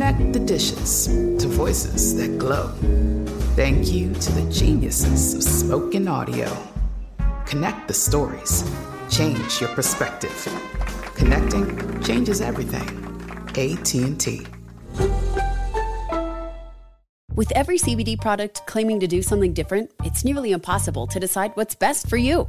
Connect the dishes to voices that glow. Thank you to the geniuses of spoken audio. Connect the stories. Change your perspective. Connecting changes everything. AT&T. With every CBD product claiming to do something different, it's nearly impossible to decide what's best for you.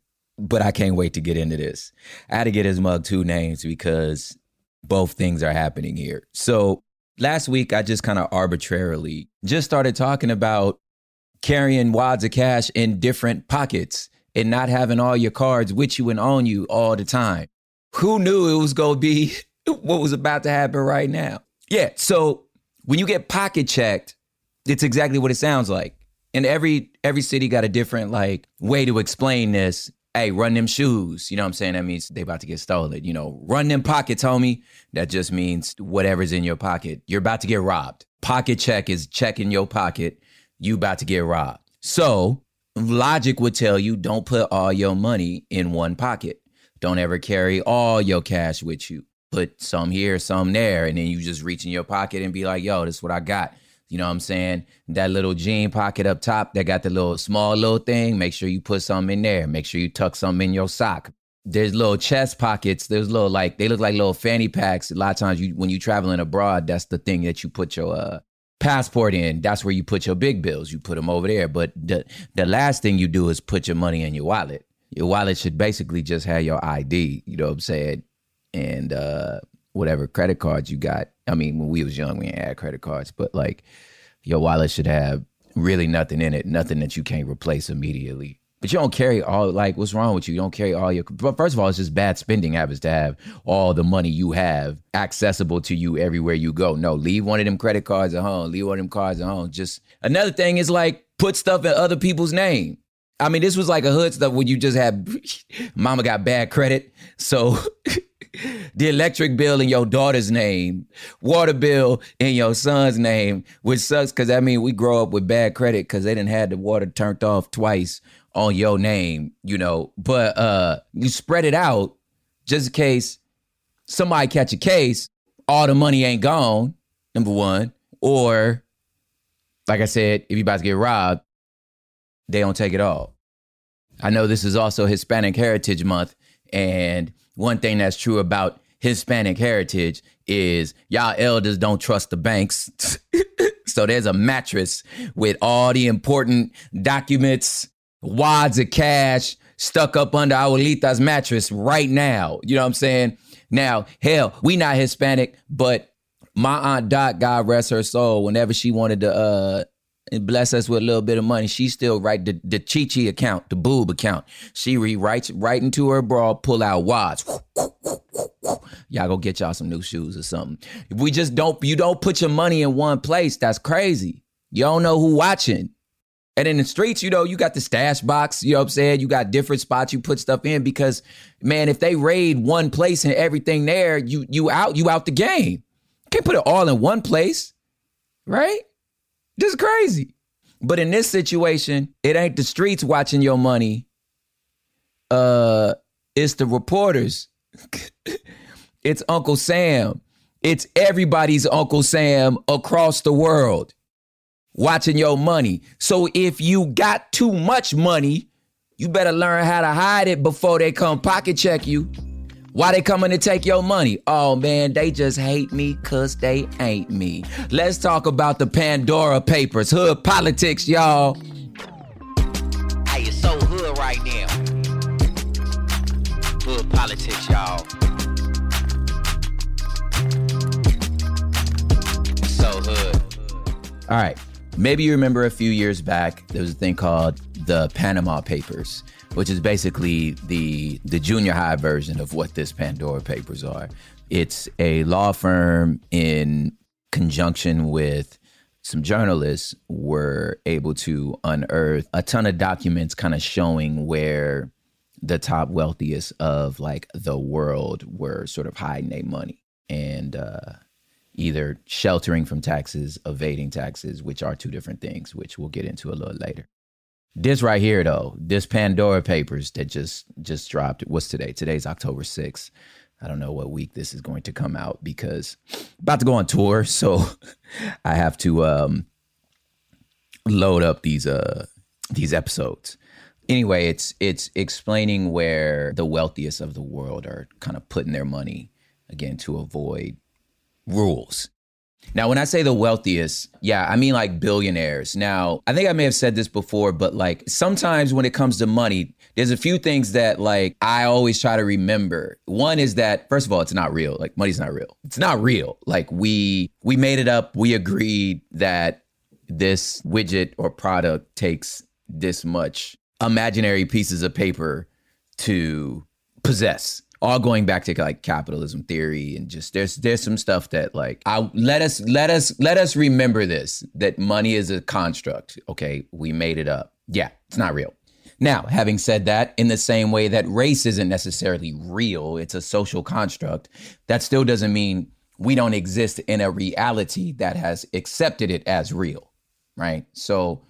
but I can't wait to get into this. I had to get his mug two names because both things are happening here. So last week, I just kind of arbitrarily just started talking about carrying wads of cash in different pockets and not having all your cards with you and on you all the time. Who knew it was going to be what was about to happen right now? Yeah. So when you get pocket checked, it's exactly what it sounds like. And every every city got a different like way to explain this. Hey, run them shoes. You know what I'm saying? That means they about to get stolen. You know, run them pockets, homie. That just means whatever's in your pocket. You're about to get robbed. Pocket check is checking your pocket. You about to get robbed. So logic would tell you don't put all your money in one pocket. Don't ever carry all your cash with you. Put some here, some there, and then you just reach in your pocket and be like, yo, this is what I got. You know what I'm saying? That little jean pocket up top that got the little small little thing, make sure you put something in there. Make sure you tuck something in your sock. There's little chest pockets. There's little like they look like little fanny packs. A lot of times you when you traveling abroad, that's the thing that you put your uh passport in. That's where you put your big bills. You put them over there. But the the last thing you do is put your money in your wallet. Your wallet should basically just have your ID, you know what I'm saying? And uh whatever credit cards you got. I mean, when we was young, we didn't have credit cards, but like your wallet should have really nothing in it, nothing that you can't replace immediately. But you don't carry all like what's wrong with you? You don't carry all your but first of all, it's just bad spending habits to have all the money you have accessible to you everywhere you go. No, leave one of them credit cards at home. Leave one of them cards at home. Just another thing is like put stuff in other people's name. I mean, this was like a hood stuff when you just had mama got bad credit. So the electric bill in your daughter's name, water bill in your son's name, which sucks because I mean we grow up with bad credit because they didn't have the water turned off twice on your name, you know. But uh you spread it out just in case somebody catch a case, all the money ain't gone, number one. Or like I said, if you about to get robbed, they don't take it all. I know this is also Hispanic Heritage Month, and one thing that's true about Hispanic heritage is y'all elders don't trust the banks. so there's a mattress with all the important documents, wads of cash stuck up under Abuelita's mattress right now. You know what I'm saying? Now, hell, we not Hispanic, but my aunt Dot, God rest her soul, whenever she wanted to uh and bless us with a little bit of money. She still write the, the Chi Chi account, the boob account. She rewrites right into her bra, pull out wads. Y'all go get y'all some new shoes or something. If we just don't, you don't put your money in one place, that's crazy. You don't know who watching. And in the streets, you know, you got the stash box, you know what I'm saying? You got different spots you put stuff in because man, if they raid one place and everything there, you you out, you out the game. Can't put it all in one place, right? Is crazy. But in this situation, it ain't the streets watching your money. Uh, it's the reporters. it's Uncle Sam. It's everybody's Uncle Sam across the world watching your money. So if you got too much money, you better learn how to hide it before they come pocket check you. Why they coming to take your money? Oh man, they just hate me cause they ain't me. Let's talk about the Pandora Papers, hood politics, y'all. Hey, it's so hood right now. Hood politics, y'all. So hood. All right. Maybe you remember a few years back, there was a thing called the Panama Papers, which is basically the the junior high version of what this Pandora Papers are. It's a law firm in conjunction with some journalists were able to unearth a ton of documents kind of showing where the top wealthiest of like the world were sort of hiding their money and uh either sheltering from taxes, evading taxes, which are two different things, which we'll get into a little later. This right here, though, this Pandora Papers that just just dropped. What's today? Today's October sixth. I don't know what week this is going to come out because I'm about to go on tour, so I have to um, load up these uh these episodes. Anyway, it's it's explaining where the wealthiest of the world are kind of putting their money again to avoid rules. Now, when I say the wealthiest, yeah, I mean like billionaires. Now, I think I may have said this before, but like sometimes when it comes to money, there's a few things that like I always try to remember. One is that first of all, it's not real. Like money's not real. It's not real. Like we we made it up. We agreed that this widget or product takes this much imaginary pieces of paper to possess all going back to like capitalism theory and just there's there's some stuff that like I let us let us let us remember this that money is a construct. Okay, we made it up. Yeah, it's not real. Now, having said that, in the same way that race isn't necessarily real, it's a social construct, that still doesn't mean we don't exist in a reality that has accepted it as real, right? So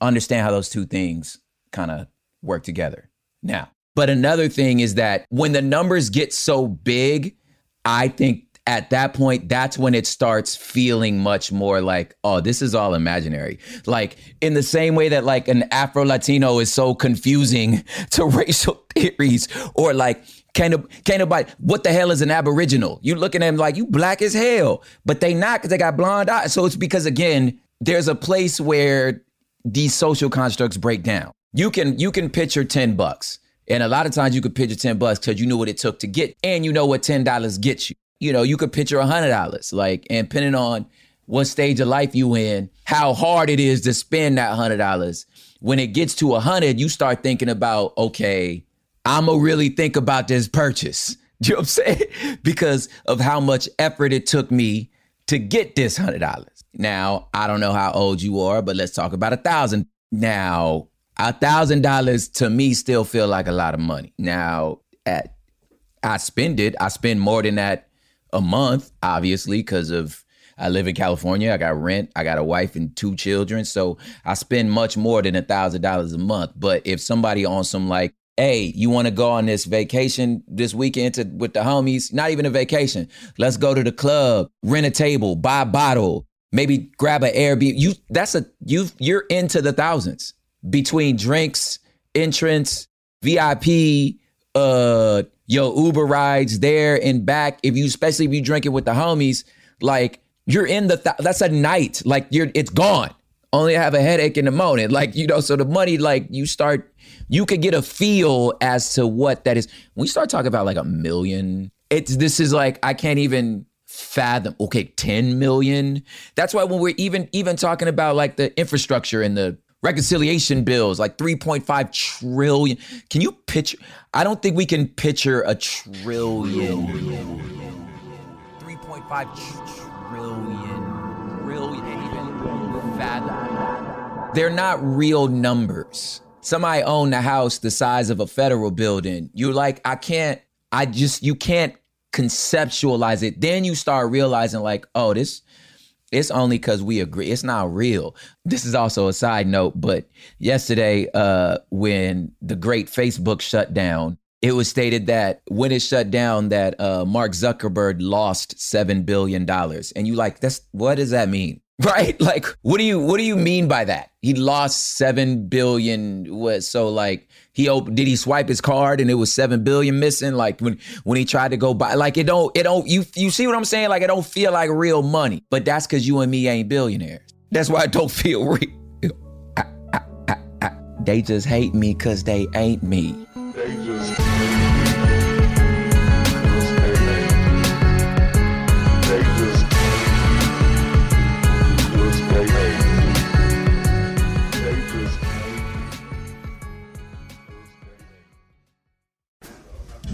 understand how those two things kind of work together. Now, but another thing is that when the numbers get so big, I think at that point, that's when it starts feeling much more like, oh, this is all imaginary. Like in the same way that like an Afro Latino is so confusing to racial theories, or like can't can't nobody what the hell is an Aboriginal? You looking at them like you black as hell, but they not because they got blonde eyes. So it's because again, there's a place where these social constructs break down. You can you can picture ten bucks. And a lot of times you could picture 10 bucks because you knew what it took to get, and you know what $10 gets you. You know, you could picture $100, like, and depending on what stage of life you in, how hard it is to spend that $100. When it gets to 100, you start thinking about, okay, I'm gonna really think about this purchase. Do you know what I'm saying? because of how much effort it took me to get this $100. Now, I don't know how old you are, but let's talk about a thousand. Now, a thousand dollars to me still feel like a lot of money. Now, at I spend it. I spend more than that a month, obviously, because of I live in California. I got rent. I got a wife and two children, so I spend much more than a thousand dollars a month. But if somebody on some like, hey, you want to go on this vacation this weekend to, with the homies? Not even a vacation. Let's go to the club, rent a table, buy a bottle, maybe grab an Airbnb. You that's a you you're into the thousands between drinks, entrance, VIP, uh, your Uber rides there and back. If you, especially if you drink it with the homies, like you're in the, th- that's a night. Like you're, it's gone. Only have a headache in the morning. Like, you know, so the money, like you start, you could get a feel as to what that is. When we start talking about like a million, it's, this is like, I can't even fathom okay 10 million that's why when we're even even talking about like the infrastructure and the reconciliation bills like 3.5 trillion. Can you picture i don't think we can picture a trillion. 3.5 trillion trillion even fathom they're not real numbers. Somebody owned a house the size of a federal building. You're like i can't i just you can't conceptualize it. Then you start realizing like oh this It's only because we agree. It's not real. This is also a side note, but yesterday, uh, when the great Facebook shut down, it was stated that when it shut down, that uh, Mark Zuckerberg lost seven billion dollars, and you like that's what does that mean? Right? Like, what do you what do you mean by that? He lost seven billion. What? So like he op- did he swipe his card and it was seven billion missing? Like when when he tried to go buy, like it don't it don't you you see what I'm saying? Like it don't feel like real money, but that's because you and me ain't billionaires. That's why it don't feel real. They just hate me because they ain't me. They just.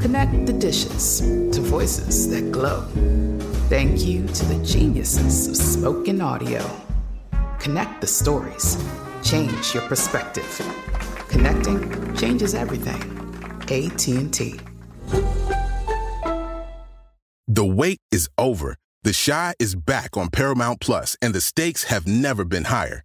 Connect the dishes to voices that glow. Thank you to the geniuses of spoken audio. Connect the stories. Change your perspective. Connecting changes everything. AT&T. The wait is over. The Chi is back on Paramount Plus, and the stakes have never been higher.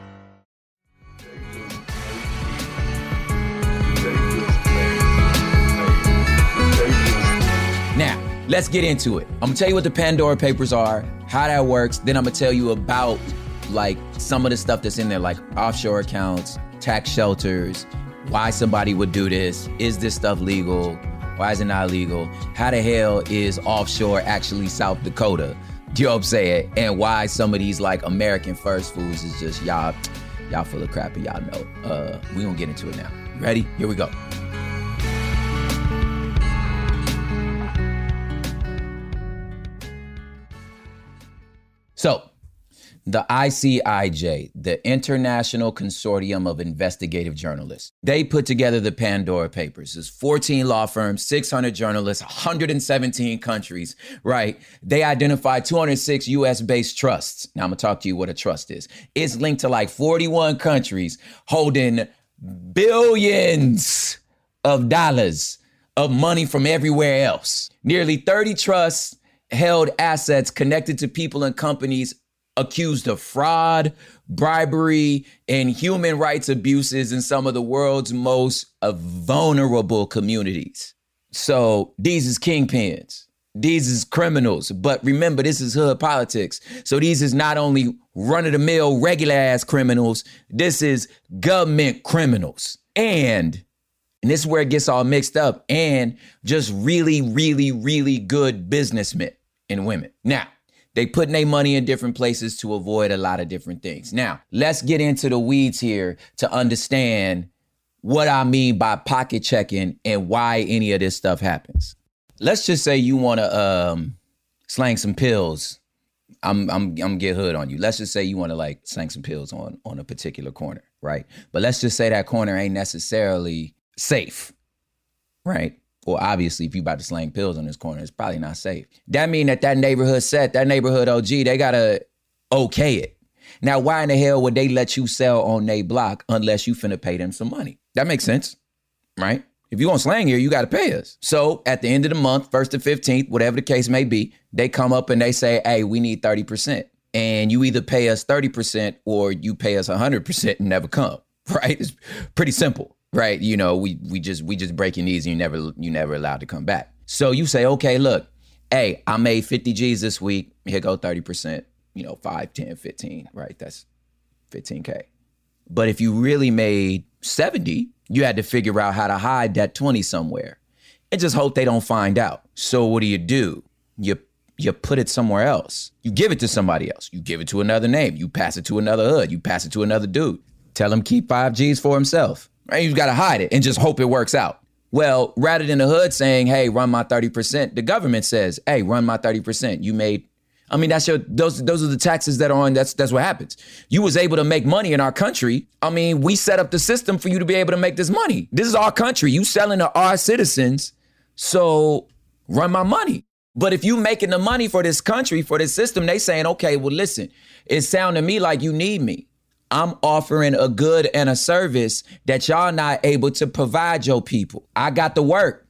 Let's get into it. I'm gonna tell you what the Pandora Papers are, how that works. Then I'm gonna tell you about like some of the stuff that's in there, like offshore accounts, tax shelters, why somebody would do this. Is this stuff legal? Why is it not legal? How the hell is offshore actually South Dakota? Do you know what I'm saying? And why some of these like American first foods is just y'all, y'all full of crap and y'all know. Uh, we gonna get into it now. Ready? Here we go. So, the ICIJ, the International Consortium of Investigative Journalists, they put together the Pandora Papers. There's 14 law firms, 600 journalists, 117 countries, right? They identified 206 US based trusts. Now, I'm gonna talk to you what a trust is. It's linked to like 41 countries holding billions of dollars of money from everywhere else. Nearly 30 trusts held assets connected to people and companies accused of fraud, bribery, and human rights abuses in some of the world's most vulnerable communities. So these is kingpins. These is criminals. But remember, this is hood politics. So these is not only run of the mill, regular ass criminals, this is government criminals. And and this is where it gets all mixed up and just really, really, really good businessmen and women. Now, they putting their money in different places to avoid a lot of different things. Now, let's get into the weeds here to understand what I mean by pocket checking and why any of this stuff happens. Let's just say you want to um, slang some pills. I'm I'm I'm get hood on you. Let's just say you want to like slang some pills on on a particular corner, right? But let's just say that corner ain't necessarily safe, right? Well, obviously, if you about to slang pills on this corner, it's probably not safe. That mean that that neighborhood set, that neighborhood OG, they gotta okay it. Now, why in the hell would they let you sell on their block unless you finna pay them some money? That makes sense. right? If you want slang here, you got to pay us. So at the end of the month, first to 15th, whatever the case may be, they come up and they say, hey, we need 30%. And you either pay us 30% or you pay us 100% and never come, right? It's pretty simple, right? You know, we we just we just break your knees and you never you never allowed to come back. So you say, okay, look, hey, I made 50 G's this week. Here go 30%, you know, 5, 10, 15, right? That's 15K. But if you really made 70, you had to figure out how to hide that 20 somewhere and just hope they don't find out. So what do you do? You you put it somewhere else. You give it to somebody else. You give it to another name. You pass it to another hood. You pass it to another dude. Tell him keep 5 G's for himself. Right? You got to hide it and just hope it works out. Well, rather than the hood saying, "Hey, run my 30%," the government says, "Hey, run my 30%. You made I mean, that's your those those are the taxes that are on. That's that's what happens. You was able to make money in our country. I mean, we set up the system for you to be able to make this money. This is our country. You selling to our citizens, so run my money. But if you making the money for this country, for this system, they saying, okay, well, listen, it sound to me like you need me. I'm offering a good and a service that y'all not able to provide your people. I got the work.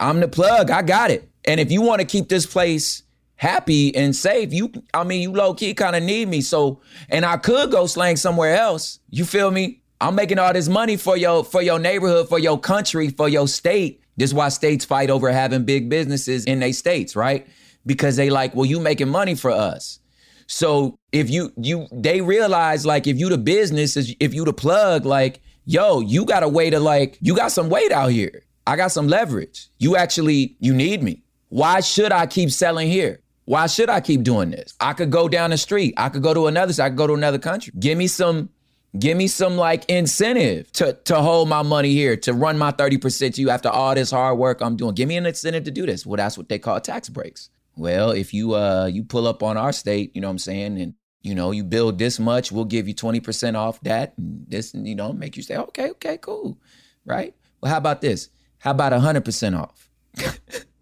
I'm the plug. I got it. And if you want to keep this place happy and safe. You, I mean, you low key kind of need me. So, and I could go slang somewhere else. You feel me? I'm making all this money for your for your neighborhood, for your country, for your state. This is why states fight over having big businesses in their states, right? Because they like, well, you making money for us. So if you you they realize like if you the business, is if you the plug, like, yo, you got a way to like, you got some weight out here. I got some leverage. You actually you need me. Why should I keep selling here? Why should I keep doing this? I could go down the street. I could go to another. I could go to another country. Give me some. Give me some like incentive to to hold my money here, to run my 30% to you after all this hard work I'm doing. Give me an incentive to do this. Well, that's what they call tax breaks. Well, if you uh you pull up on our state, you know what I'm saying, and you know, you build this much, we'll give you 20% off that and this, and you know, make you say, okay, okay, cool. Right? Well, how about this? How about 100% off?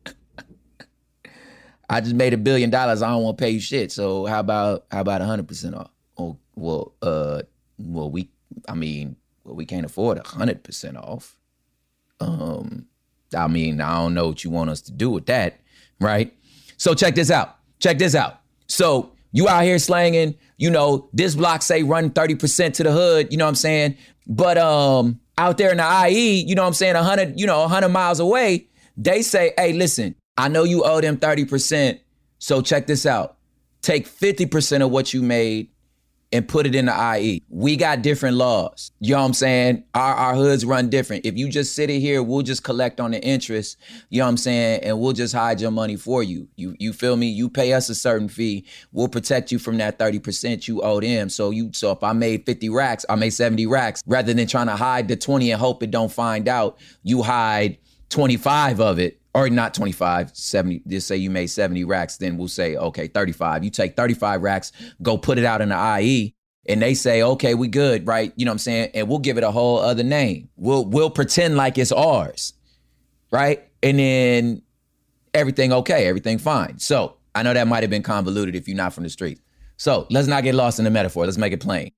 I just made a billion dollars. I don't want to pay you shit. So how about how about hundred percent off? Oh well, uh, well we, I mean, well we can't afford hundred percent off. Um, I mean, I don't know what you want us to do with that, right? So check this out. Check this out. So you out here slanging, you know, this block say run 30% to the hood, you know what I'm saying? But um out there in the IE, you know what I'm saying, 100, you know, 100 miles away, they say, "Hey, listen, I know you owe them 30%. So check this out. Take 50% of what you made and put it in the IE. We got different laws. You know what I'm saying? Our, our hoods run different. If you just sit it here, we'll just collect on the interest, you know what I'm saying? And we'll just hide your money for you. You you feel me? You pay us a certain fee. We'll protect you from that 30% you owe them. So you so if I made 50 racks, I made 70 racks. Rather than trying to hide the 20 and hope it don't find out, you hide 25 of it or not 25, 70, just say you made 70 racks, then we'll say, okay, 35. You take 35 racks, go put it out in the IE, and they say, okay, we good, right? You know what I'm saying? And we'll give it a whole other name. We'll we'll pretend like it's ours, right? And then everything okay, everything fine. So I know that might have been convoluted if you're not from the street. So let's not get lost in the metaphor. Let's make it plain.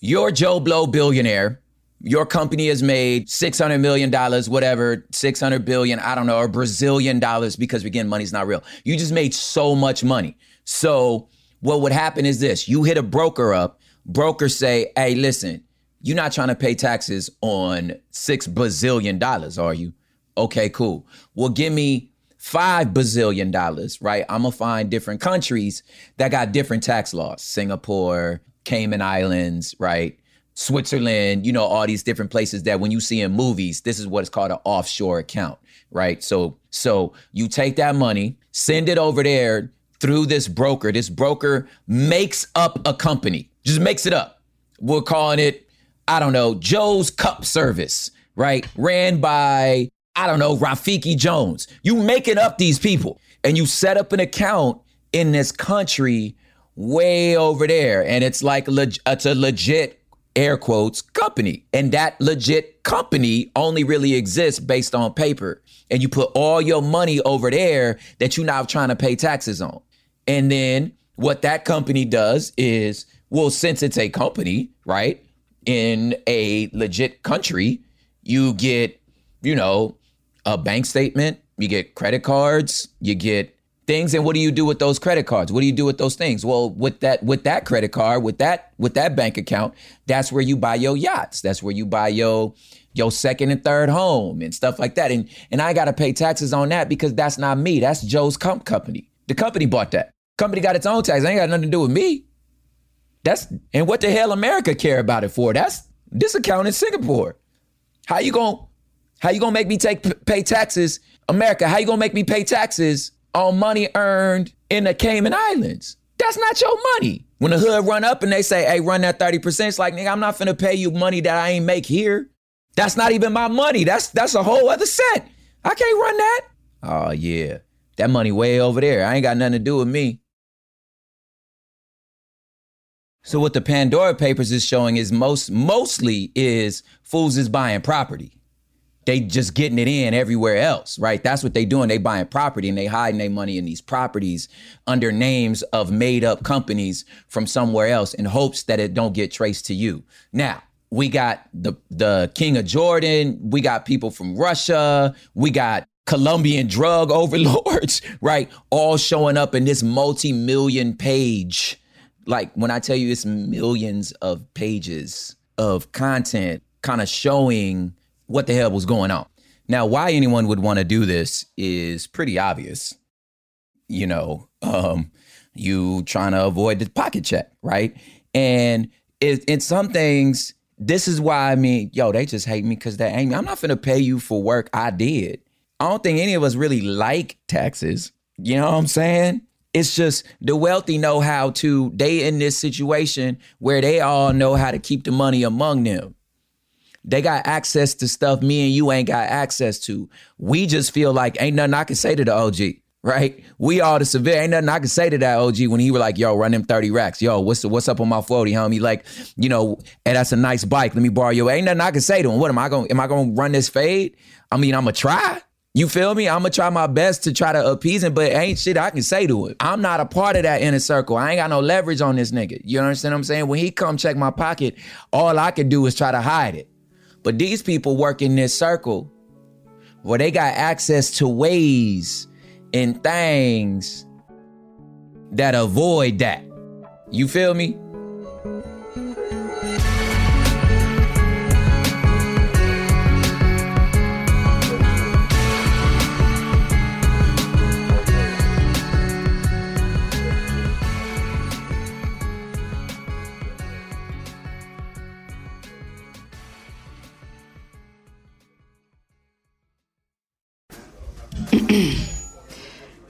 You're Joe Blow billionaire your company has made $600 million, whatever, 600 billion, I don't know, or Brazilian dollars, because again, money's not real. You just made so much money. So what would happen is this you hit a broker up, brokers say, hey, listen, you're not trying to pay taxes on six bazillion dollars, are you? Okay, cool. Well, give me five bazillion dollars, right? I'm gonna find different countries that got different tax laws. Singapore, Cayman Islands, right? Switzerland, you know, all these different places that when you see in movies, this is what is called an offshore account, right? So so you take that money, send it over there through this broker. This broker makes up a company. Just makes it up. We're calling it, I don't know, Joe's Cup Service, right? Ran by, I don't know, Rafiki Jones. You making up these people and you set up an account in this country way over there. And it's like, it's a legit air quotes company. And that legit company only really exists based on paper. And you put all your money over there that you're now trying to pay taxes on. And then what that company does is, well, since it's a company, right, in a legit country, You get, you know, a bank statement, you get credit cards, you get things and what do you do with those credit cards? What do you do with those things? Well with that with that credit card with that with that bank account that's where you buy your yachts. That's where you buy your your second and third home and stuff like that. And and i got to pay taxes on that because that's not me. That's joe's comp company. The company bought that. Company got its own tax. Ain't got nothing to do with me. That's and what the hell america care about it for? That's this account in singapore. How you gonna how you gonna make me take pay taxes? America how you gonna make me pay taxes on money earned in the Cayman Islands. That's not your money. When the hood run up and they say, hey, run that 30%, it's like, nigga, I'm not finna pay you money that I ain't make here. That's not even my money. That's that's a whole other set. I can't run that. Oh yeah. That money way over there. I ain't got nothing to do with me. So what the Pandora Papers is showing is most mostly is fools is buying property they just getting it in everywhere else, right? That's what they doing. They buying property and they hiding their money in these properties under names of made up companies from somewhere else in hopes that it don't get traced to you. Now, we got the the king of Jordan, we got people from Russia, we got Colombian drug overlords, right? All showing up in this multi-million page. Like when I tell you it's millions of pages of content kind of showing what the hell was going on. Now, why anyone would want to do this is pretty obvious. You know, um, you trying to avoid the pocket check, right? And it, in some things, this is why I mean, yo, they just hate me because they ain't. I'm not gonna pay you for work I did. I don't think any of us really like taxes. You know what I'm saying? It's just the wealthy know how to. They in this situation where they all know how to keep the money among them. They got access to stuff me and you ain't got access to. We just feel like ain't nothing I can say to the OG, right? We all the severe. Ain't nothing I can say to that OG when he were like, yo, run them 30 racks. Yo, what's what's up on my 40, homie? Like, you know, hey, that's a nice bike. Let me borrow your. Ain't nothing I can say to him. What am I gonna Am I to run this fade? I mean, I'm gonna try. You feel me? I'm gonna try my best to try to appease him, but ain't shit I can say to him. I'm not a part of that inner circle. I ain't got no leverage on this nigga. You understand what I'm saying? When he come check my pocket, all I can do is try to hide it. But these people work in this circle where they got access to ways and things that avoid that. You feel me?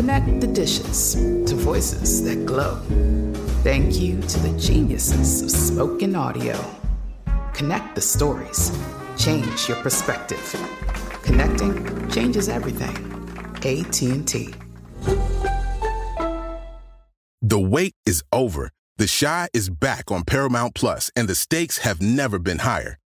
Connect the dishes to voices that glow. Thank you to the geniuses of spoken audio. Connect the stories. Change your perspective. Connecting changes everything. AT&T. The wait is over. The Chi is back on Paramount Plus, and the stakes have never been higher.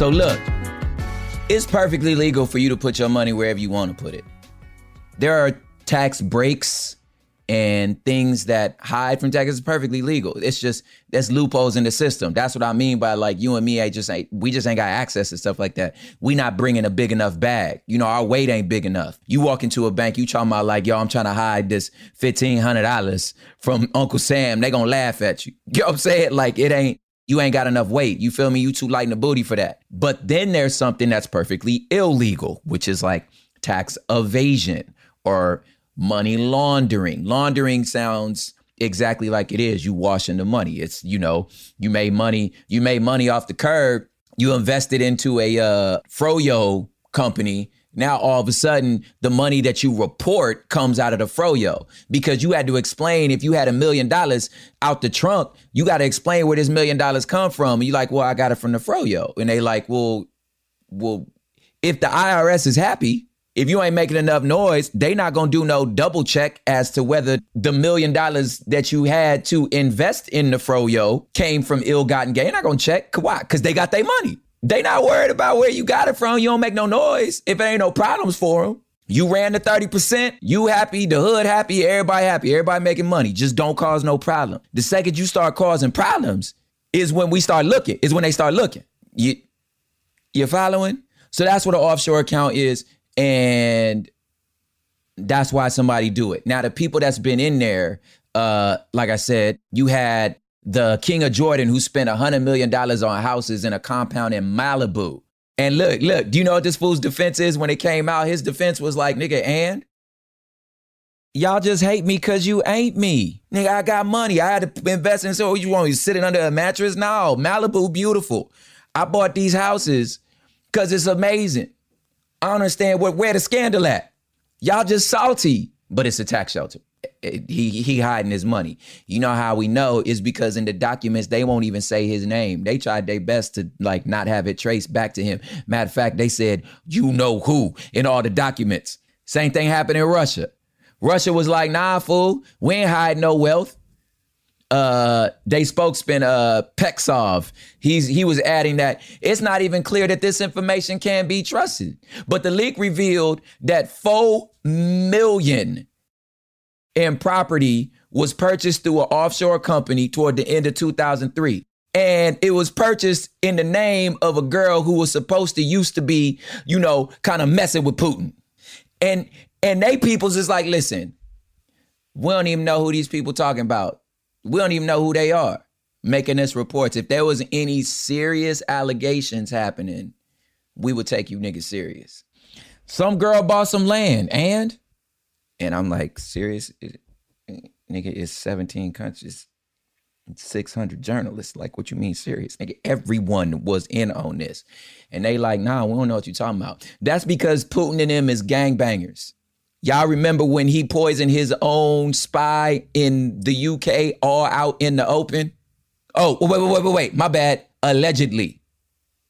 So look, it's perfectly legal for you to put your money wherever you want to put it. There are tax breaks and things that hide from taxes It's perfectly legal. It's just there's loopholes in the system. That's what I mean by like you and me. I just ain't we just ain't got access to stuff like that. We not bringing a big enough bag. You know our weight ain't big enough. You walk into a bank, you talking about like yo, I'm trying to hide this fifteen hundred dollars from Uncle Sam. They gonna laugh at you. You know what I'm saying? Like it ain't. You ain't got enough weight. You feel me? You too light in the booty for that. But then there's something that's perfectly illegal, which is like tax evasion or money laundering. Laundering sounds exactly like it is. You washing the money. It's, you know, you made money, you made money off the curb, you invested into a uh froyo company. Now all of a sudden the money that you report comes out of the froyo because you had to explain if you had a million dollars out the trunk, you got to explain where this million dollars come from. And you like, well, I got it from the froyo. And they like, well, well, if the IRS is happy, if you ain't making enough noise, they not gonna do no double check as to whether the million dollars that you had to invest in the froyo came from ill-gotten gain. They're not gonna check. Why? Because they got their money. They not worried about where you got it from. You don't make no noise if there ain't no problems for them. You ran the 30%, you happy, the hood happy, everybody happy, everybody making money. Just don't cause no problem. The second you start causing problems is when we start looking, is when they start looking. You you following? So that's what an offshore account is. And that's why somebody do it. Now, the people that's been in there, uh, like I said, you had the King of Jordan who spent a hundred million dollars on houses in a compound in Malibu. And look, look, do you know what this fool's defense is when it came out? His defense was like, nigga, and y'all just hate me because you ain't me. Nigga, I got money. I had to invest in so you want me sitting under a mattress? No, Malibu, beautiful. I bought these houses because it's amazing. I understand what where the scandal at. Y'all just salty, but it's a tax shelter. He he hiding his money. You know how we know is because in the documents they won't even say his name. They tried their best to like not have it traced back to him. Matter of fact, they said you know who in all the documents. Same thing happened in Russia. Russia was like, nah, fool, we ain't hiding no wealth uh they spokesman uh Peskov he's he was adding that it's not even clear that this information can be trusted but the leak revealed that 4 million in property was purchased through an offshore company toward the end of 2003 and it was purchased in the name of a girl who was supposed to used to be you know kind of messing with Putin and and they peoples is like listen we don't even know who these people talking about we don't even know who they are making this reports. If there was any serious allegations happening, we would take you niggas serious. Some girl bought some land and and I'm like, serious? It, nigga, it's 17 countries, 600 journalists. Like, what you mean serious? Nigga, everyone was in on this. And they like, nah, we don't know what you're talking about. That's because Putin and them is gangbangers. Y'all remember when he poisoned his own spy in the UK all out in the open? Oh, wait, wait, wait, wait, wait. My bad. Allegedly.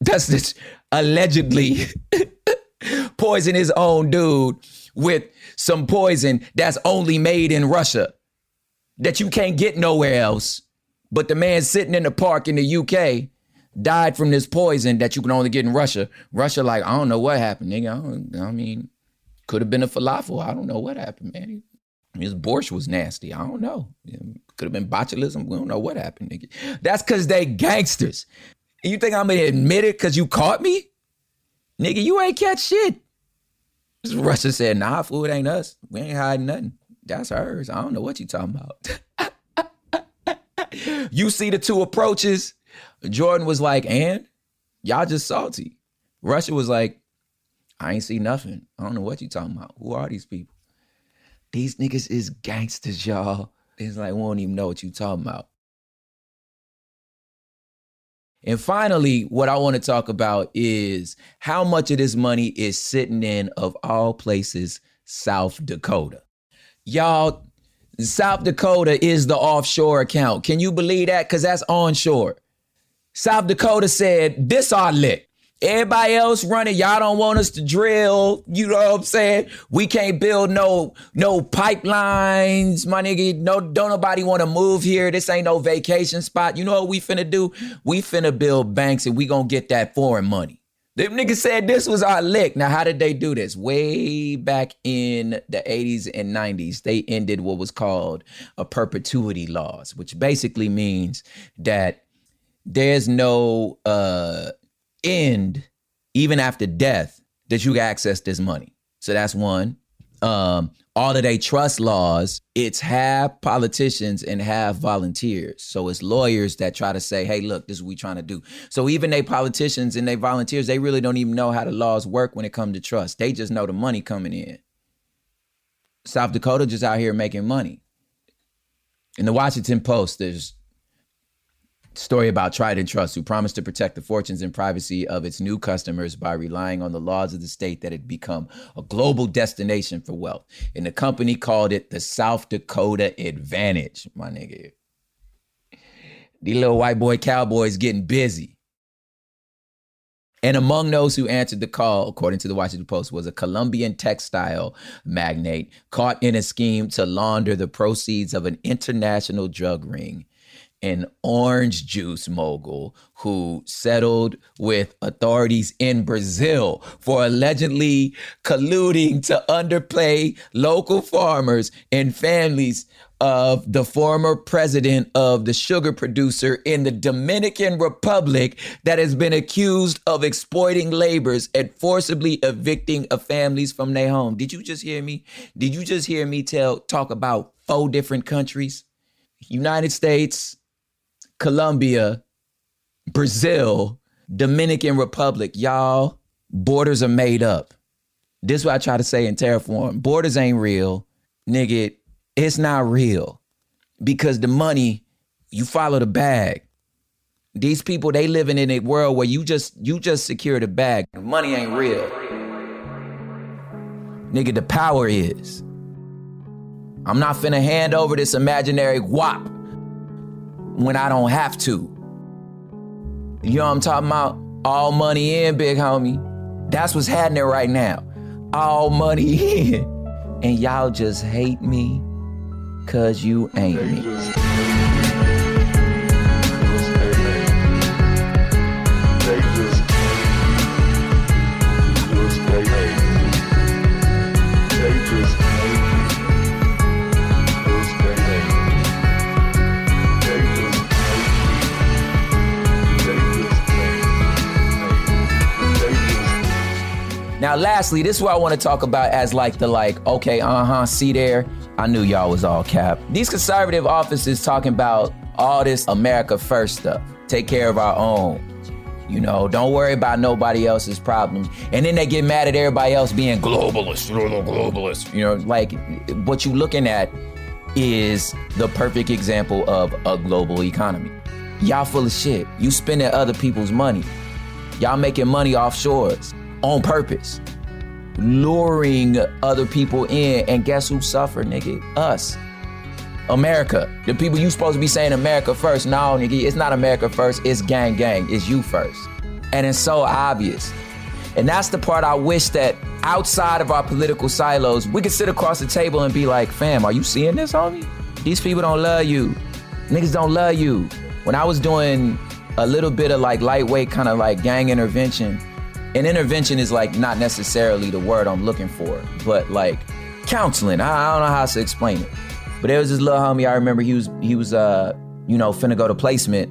That's this. Allegedly poison his own dude with some poison that's only made in Russia that you can't get nowhere else. But the man sitting in the park in the UK died from this poison that you can only get in Russia. Russia, like, I don't know what happened, nigga. I, I mean, could have been a falafel. I don't know what happened, man. His borscht was nasty. I don't know. Could have been botulism. We don't know what happened, nigga. That's because they gangsters. You think I'm gonna admit it because you caught me? Nigga, you ain't catch shit. Russia said, nah, it ain't us. We ain't hiding nothing. That's hers. I don't know what you talking about. you see the two approaches. Jordan was like, and y'all just salty. Russia was like, I ain't see nothing. I don't know what you talking about. Who are these people? These niggas is gangsters, y'all. It's like we don't even know what you talking about. And finally, what I want to talk about is how much of this money is sitting in, of all places, South Dakota. Y'all, South Dakota is the offshore account. Can you believe that? Because that's onshore. South Dakota said, this our lick. Everybody else running, y'all don't want us to drill. You know what I'm saying? We can't build no no pipelines, my nigga. No, don't nobody want to move here. This ain't no vacation spot. You know what we finna do? We finna build banks and we gonna get that foreign money. Them niggas said this was our lick. Now, how did they do this? Way back in the 80s and 90s, they ended what was called a perpetuity laws, which basically means that there's no uh end, even after death, that you can access this money. So that's one. Um, all of they trust laws, it's half politicians and half volunteers. So it's lawyers that try to say, hey, look, this is what we trying to do. So even they politicians and they volunteers, they really don't even know how the laws work when it comes to trust. They just know the money coming in. South Dakota just out here making money. In the Washington Post, there's story about Trident Trust, who promised to protect the fortunes and privacy of its new customers by relying on the laws of the state that had become a global destination for wealth. And the company called it the South Dakota Advantage, my nigga. These little white boy cowboys getting busy. And among those who answered the call, according to the Washington Post, was a Colombian textile magnate caught in a scheme to launder the proceeds of an international drug ring an orange juice mogul who settled with authorities in Brazil for allegedly colluding to underplay local farmers and families of the former president of the sugar producer in the Dominican Republic that has been accused of exploiting laborers and forcibly evicting families from their home. Did you just hear me? Did you just hear me tell talk about four different countries? United States, Colombia, Brazil, Dominican Republic. Y'all, borders are made up. This is what I try to say in Terraform. Borders ain't real. Nigga, it's not real. Because the money, you follow the bag. These people, they living in a world where you just you just secure the bag. Money ain't real. Nigga, the power is. I'm not finna hand over this imaginary guap when I don't have to. You know what I'm talking about? All money in, big homie. That's what's happening right now. All money in. And y'all just hate me cause you ain't me. Lastly, this is what I want to talk about as like the like, okay, uh huh, see there. I knew y'all was all cap. These conservative offices talking about all this America first stuff. Take care of our own. You know, don't worry about nobody else's problems. And then they get mad at everybody else being globalist, you know, globalist. You know, like what you looking at is the perfect example of a global economy. Y'all full of shit. You spending other people's money. Y'all making money offshores on purpose, luring other people in. And guess who suffered, nigga? Us. America. The people you supposed to be saying America first. No, nigga, it's not America first. It's gang gang. It's you first. And it's so obvious. And that's the part I wish that outside of our political silos, we could sit across the table and be like, fam, are you seeing this, homie? These people don't love you. Niggas don't love you. When I was doing a little bit of like lightweight kind of like gang intervention, and intervention is like not necessarily the word I'm looking for, but like counseling. I, I don't know how to explain it. But there was this little homie I remember he was he was uh you know finna go to placement,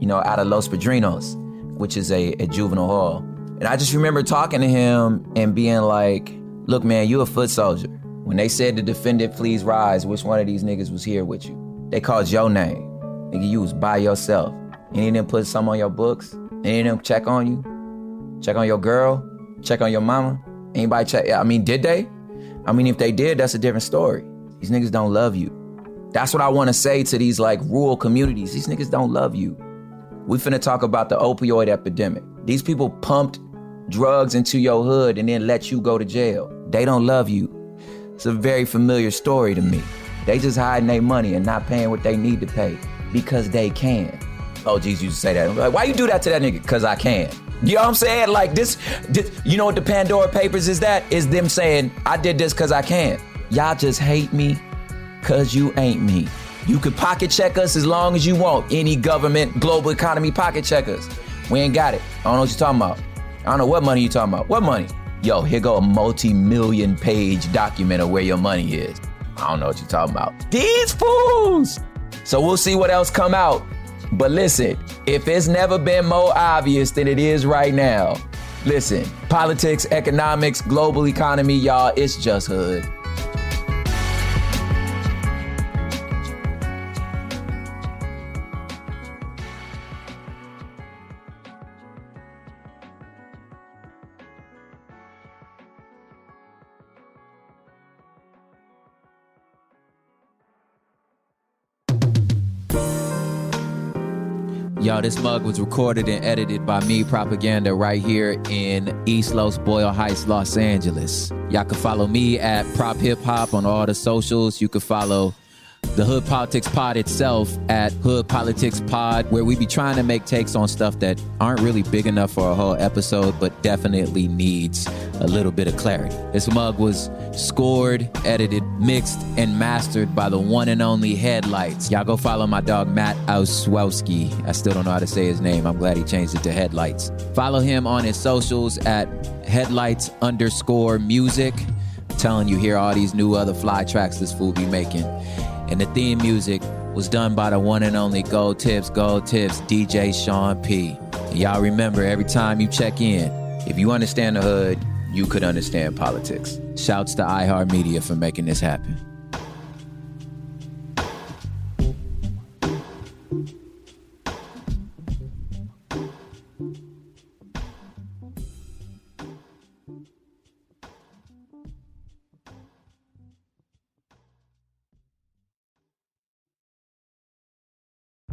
you know, out of Los Padrinos, which is a, a juvenile hall. And I just remember talking to him and being like, look, man, you a foot soldier. When they said the defendant please rise, which one of these niggas was here with you? They called your name. Nigga, you was by yourself. Any of them put some on your books? Any of them check on you? Check on your girl? Check on your mama? Anybody check? I mean, did they? I mean, if they did, that's a different story. These niggas don't love you. That's what I want to say to these like rural communities. These niggas don't love you. We finna talk about the opioid epidemic. These people pumped drugs into your hood and then let you go to jail. They don't love you. It's a very familiar story to me. They just hiding their money and not paying what they need to pay because they can. Oh, geez, you say that. Like, why you do that to that nigga? Because I can. You know what I'm saying? Like this, this, you know what the Pandora Papers is that? Is them saying, I did this because I can't. Y'all just hate me because you ain't me. You could pocket check us as long as you want. Any government, global economy pocket check us. We ain't got it. I don't know what you're talking about. I don't know what money you talking about. What money? Yo, here go a multi-million page document of where your money is. I don't know what you're talking about. These fools. So we'll see what else come out. But listen, if it's never been more obvious than it is right now, listen, politics, economics, global economy, y'all, it's just hood. Y'all, this mug was recorded and edited by me, Propaganda, right here in East Los Boyle Heights, Los Angeles. Y'all can follow me at Prop Hip Hop on all the socials. You can follow the Hood Politics Pod itself at Hood Politics Pod, where we be trying to make takes on stuff that aren't really big enough for a whole episode, but definitely needs a little bit of clarity. This mug was scored, edited, mixed, and mastered by the one and only Headlights. Y'all go follow my dog Matt Oswowski. I still don't know how to say his name. I'm glad he changed it to Headlights. Follow him on his socials at Headlights underscore music. I'm telling you, hear all these new other fly tracks this fool be making. And the theme music was done by the one and only Gold Tips, Gold Tips, DJ Sean P. And y'all remember every time you check in, if you understand the hood, you could understand politics. Shouts to iHeartMedia for making this happen.